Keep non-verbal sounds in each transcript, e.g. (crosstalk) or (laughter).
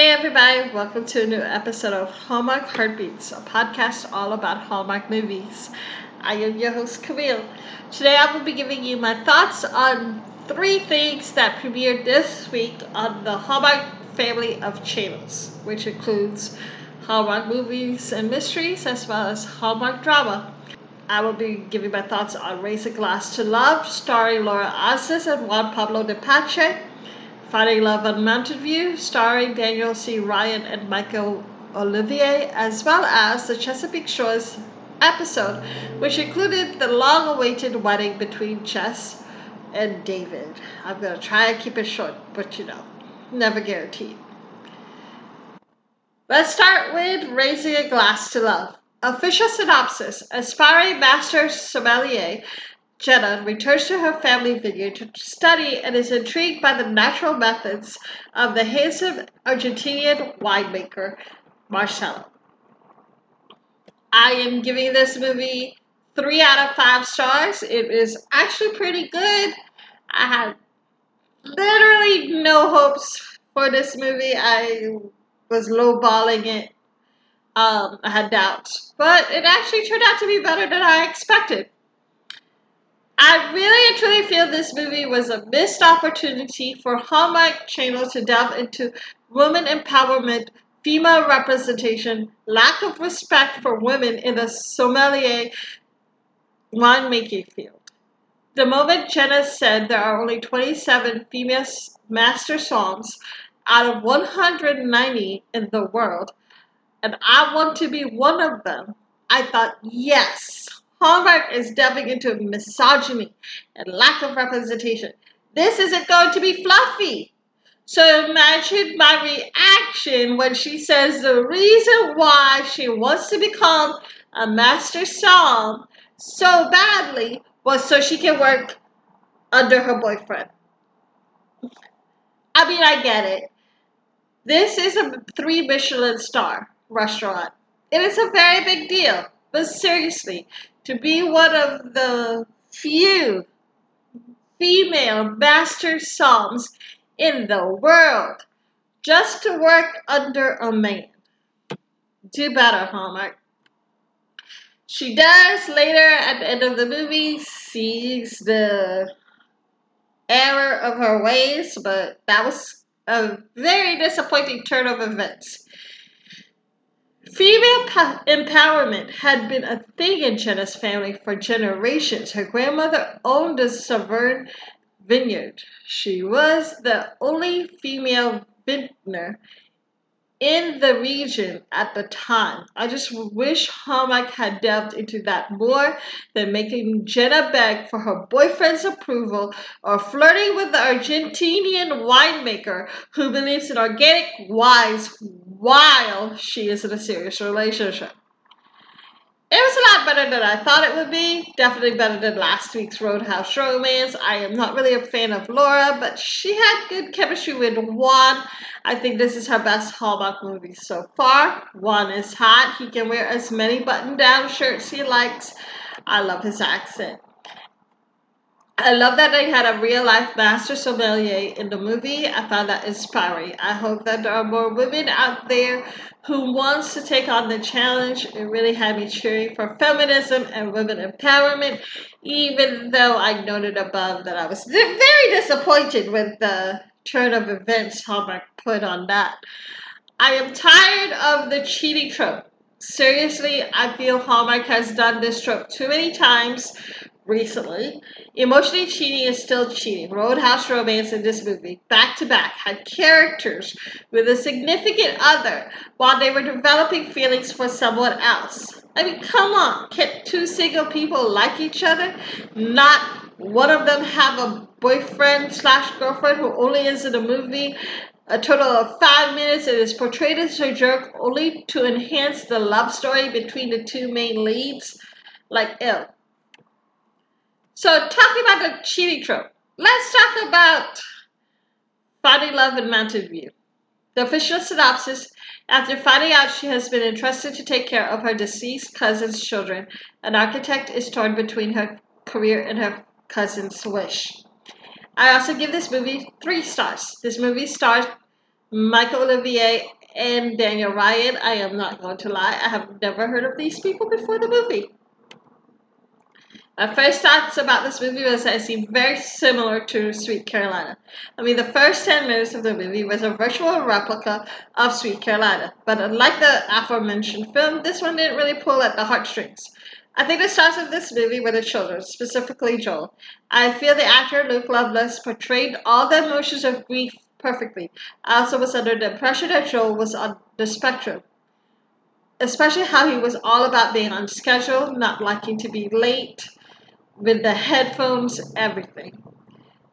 Hey everybody, welcome to a new episode of Hallmark Heartbeats, a podcast all about Hallmark movies. I am your host Camille. Today I will be giving you my thoughts on three things that premiered this week on the Hallmark family of channels, which includes Hallmark movies and mysteries as well as Hallmark drama. I will be giving my thoughts on Raise a Glass to Love, starring Laura Osnes and Juan Pablo Di Pace. Finding Love on Mountain View, starring Danielle C. Ryan and Michael Olivier, as well as the Chesapeake Shores episode, which included the long awaited wedding between Jess and David. I'm going to try and keep it short, but you know, never guaranteed. Let's start with Raising a Glass to Love. Official synopsis Aspiring Master Sommelier Jenna returns to her family vineyard to study and is intrigued by the natural methods of the handsome Argentinian winemaker Marcelo. I am giving this movie three out of five stars. It is actually pretty good. I had literally no hopes for this movie. I was lowballing it. Um, I had doubts, but it actually turned out to be better than I expected. I really and truly feel this movie was a missed opportunity for Hallmark Channel to delve into women empowerment, female representation, lack of respect for women in the sommelier winemaking field. The moment Jenna said there are only 27 female master somms out of 190 in the world, and I want to be one of them, I thought, yes, Hallmark is delving into misogyny and lack of representation. This isn't going to be fluffy. So imagine my reaction when she says the reason why she wants to become a master somm so badly was so she can work under her boyfriend. I mean, I get it. This is a three Michelin star restaurant. It is a very big deal. But seriously, to be one of the few female master somms in the world just to work under a man. Do better, Hallmark. She does later at the end of the movie sees the error of her ways, but that was a very disappointing turn of events. Female empowerment had been a thing in Jenna's family for generations. Her grandmother owned a Saverne vineyard. She was the only female vintner in the region at the time. I just wish Hallmark had delved into that more than making Jenna beg for her boyfriend's approval or flirting with the Argentinian winemaker who believes in organic wines while she is in a serious relationship. It was a lot better than I thought it would be. Definitely better than last week's Roadhouse Romance. I am not really a fan of Laura, but she had good chemistry with Juan. I think this is her best Hallmark movie so far. Juan is hot. He can wear as many button down shirts he likes. I love his accent. I love that they had a real life master sommelier in the movie. I found that inspiring. I hope that there are more women out there who wants to take on the challenge. It really had me cheering for feminism and women empowerment, even though I noted above that I was very disappointed with the turn of events Hallmark put on that. I am tired of the cheating trope. Seriously, I feel Hallmark has done this trope too many times recently. Emotionally cheating is still cheating. Roadhouse Romance in this movie, back to back, had characters with a significant other while they were developing feelings for someone else. I mean, come on. Can two single people like each other? Not one of them have a boyfriend slash girlfriend who only is in the movie a total of five minutes and is portrayed as a jerk only to enhance the love story between the two main leads. Like, ill. So, talking about the cheating trope, let's talk about finding love in Mountain View. The official synopsis after finding out she has been entrusted to take care of her deceased cousin's children, an architect is torn between her career and her cousin's wish. I also give this movie three stars. This movie stars Michael Olivier and Danielle Ryan. I am not going to lie, I have never heard of these people before the movie. Uh, My first thoughts about this movie was that it seemed very similar to Sweet Carolina. I mean, the first 10 minutes of the movie was a virtual replica of Sweet Carolina, but unlike the aforementioned film, this one didn't really pull at the heartstrings. I think the stars of this movie were the children, specifically Joel. I feel the actor Luke Loveless portrayed all the emotions of grief perfectly. I also was under the impression that Joel was on the spectrum, especially how he was all about being on schedule, not liking to be late, with the headphones, everything.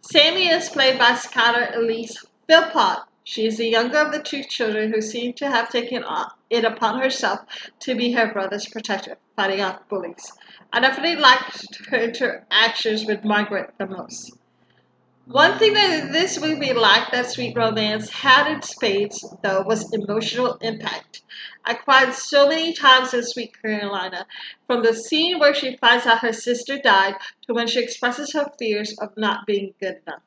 Sammy is played by Skylar Elise Philpott. She is the younger of the two children who seem to have taken it upon herself to be her brother's protector, fighting off bullies. I definitely liked her interactions with Margaret the most. One thing that this movie lacked that Sweet Romance had in spades, though, was emotional impact. I cried so many times in Sweet Carolina, from the scene where she finds out her sister died to when she expresses her fears of not being good enough.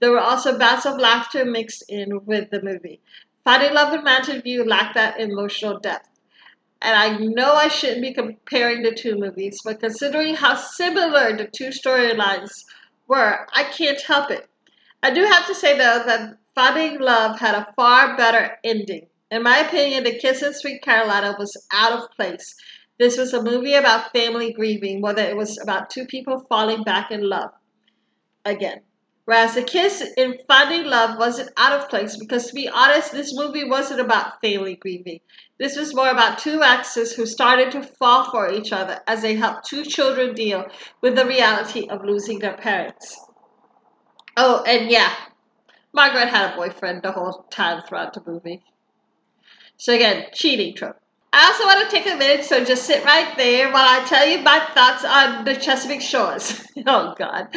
There were also bouts of laughter mixed in with the movie. Finding Love in Mountain View lacked that emotional depth. And I know I shouldn't be comparing the two movies, but considering how similar the two storylines were, I can't help it. I do have to say though that Finding Love had a far better ending. In my opinion, The Kiss in Sweet Carolina was out of place. This was a movie about family grieving, whether it was about two people falling back in love again. Whereas The Kiss in Finding Love wasn't out of place because, to be honest, this movie wasn't about family grieving. This was more about two exes who started to fall for each other as they helped two children deal with the reality of losing their parents. Oh, and yeah, Margaret had a boyfriend the whole time throughout the movie. So again, cheating trope. I also want to take a minute, so just sit right there while I tell you my thoughts on the Chesapeake Shores. (laughs) oh, God.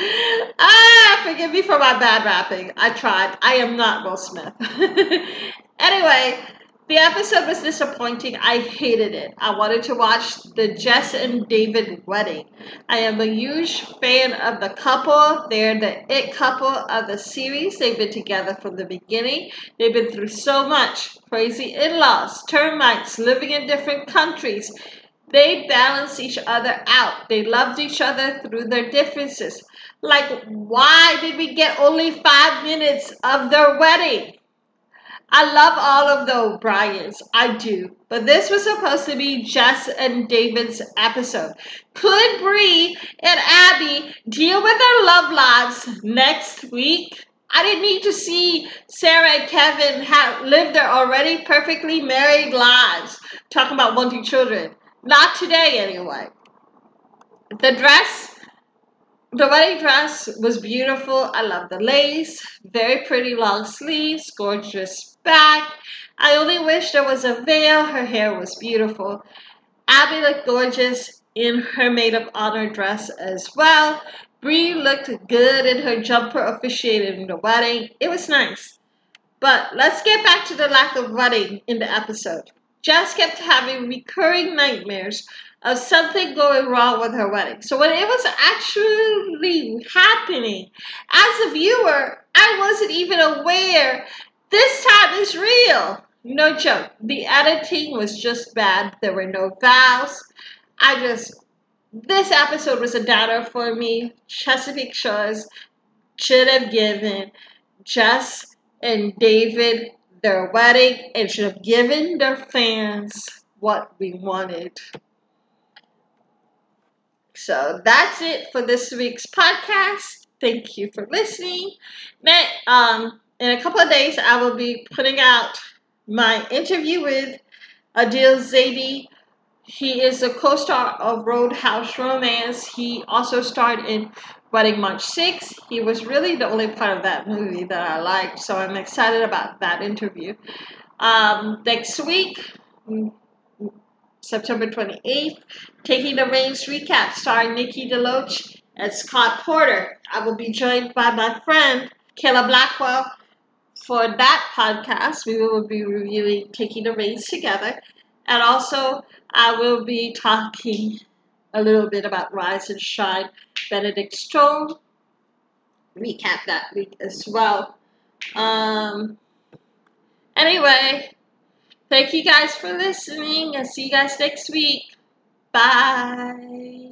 Ah, forgive me for my bad rapping. I tried. I am not Will Smith. (laughs) anyway, the episode was disappointing. I hated it. I wanted to watch the Jess and David wedding. I am a huge fan of the couple. They're the it couple of the series. They've been together from the beginning. They've been through so much crazy in laws, termites, living in different countries. They balance each other out. They loved each other through their differences. Like, why did we get only five minutes of their wedding? I love all of the O'Briens. I do. But this was supposed to be Jess and David's episode. Could Bree and Abby deal with their love lives next week? I didn't need to see Sarah and Kevin have live their already perfectly married lives, talking about wanting children. Not today, anyway. The dress the wedding dress was beautiful. I love the lace. Very pretty long sleeves, gorgeous back. I only wish there was a veil. Her hair was beautiful. Abby looked gorgeous in her maid of honor dress as well. Bree looked good in her jumper officiating the wedding. It was nice. But let's get back to the lack of wedding in the episode. Jess kept having recurring nightmares of something going wrong with her wedding. So when it was actually happening, as a viewer, I wasn't even aware this time is real. No joke. The editing was just bad. There were no vows. I just this episode was a downer for me. Chesapeake Shores should have given Jess and David their wedding and should have given their fans what we wanted. So that's it for this week's podcast. Thank you for listening. Now, um, in a couple of days, I will be putting out my interview with Adil Zaidi. He is a co-star of Roadhouse Romance. He also starred in Wedding March 6. He was really the only part of that movie that I liked, so I'm excited about that interview. Um, next week, September 28th. Taking the Reins recap starring Nikki DeLoach and Scott Porter. I will be joined by my friend Kayla Blackwell for that podcast. We will be reviewing Taking the Reins together. And also, I will be talking a little bit about Rise and Shine. Benedict Stone. Recap that week as well. Um, Anyway, thank you guys for listening. I'll see you guys next week. Bye.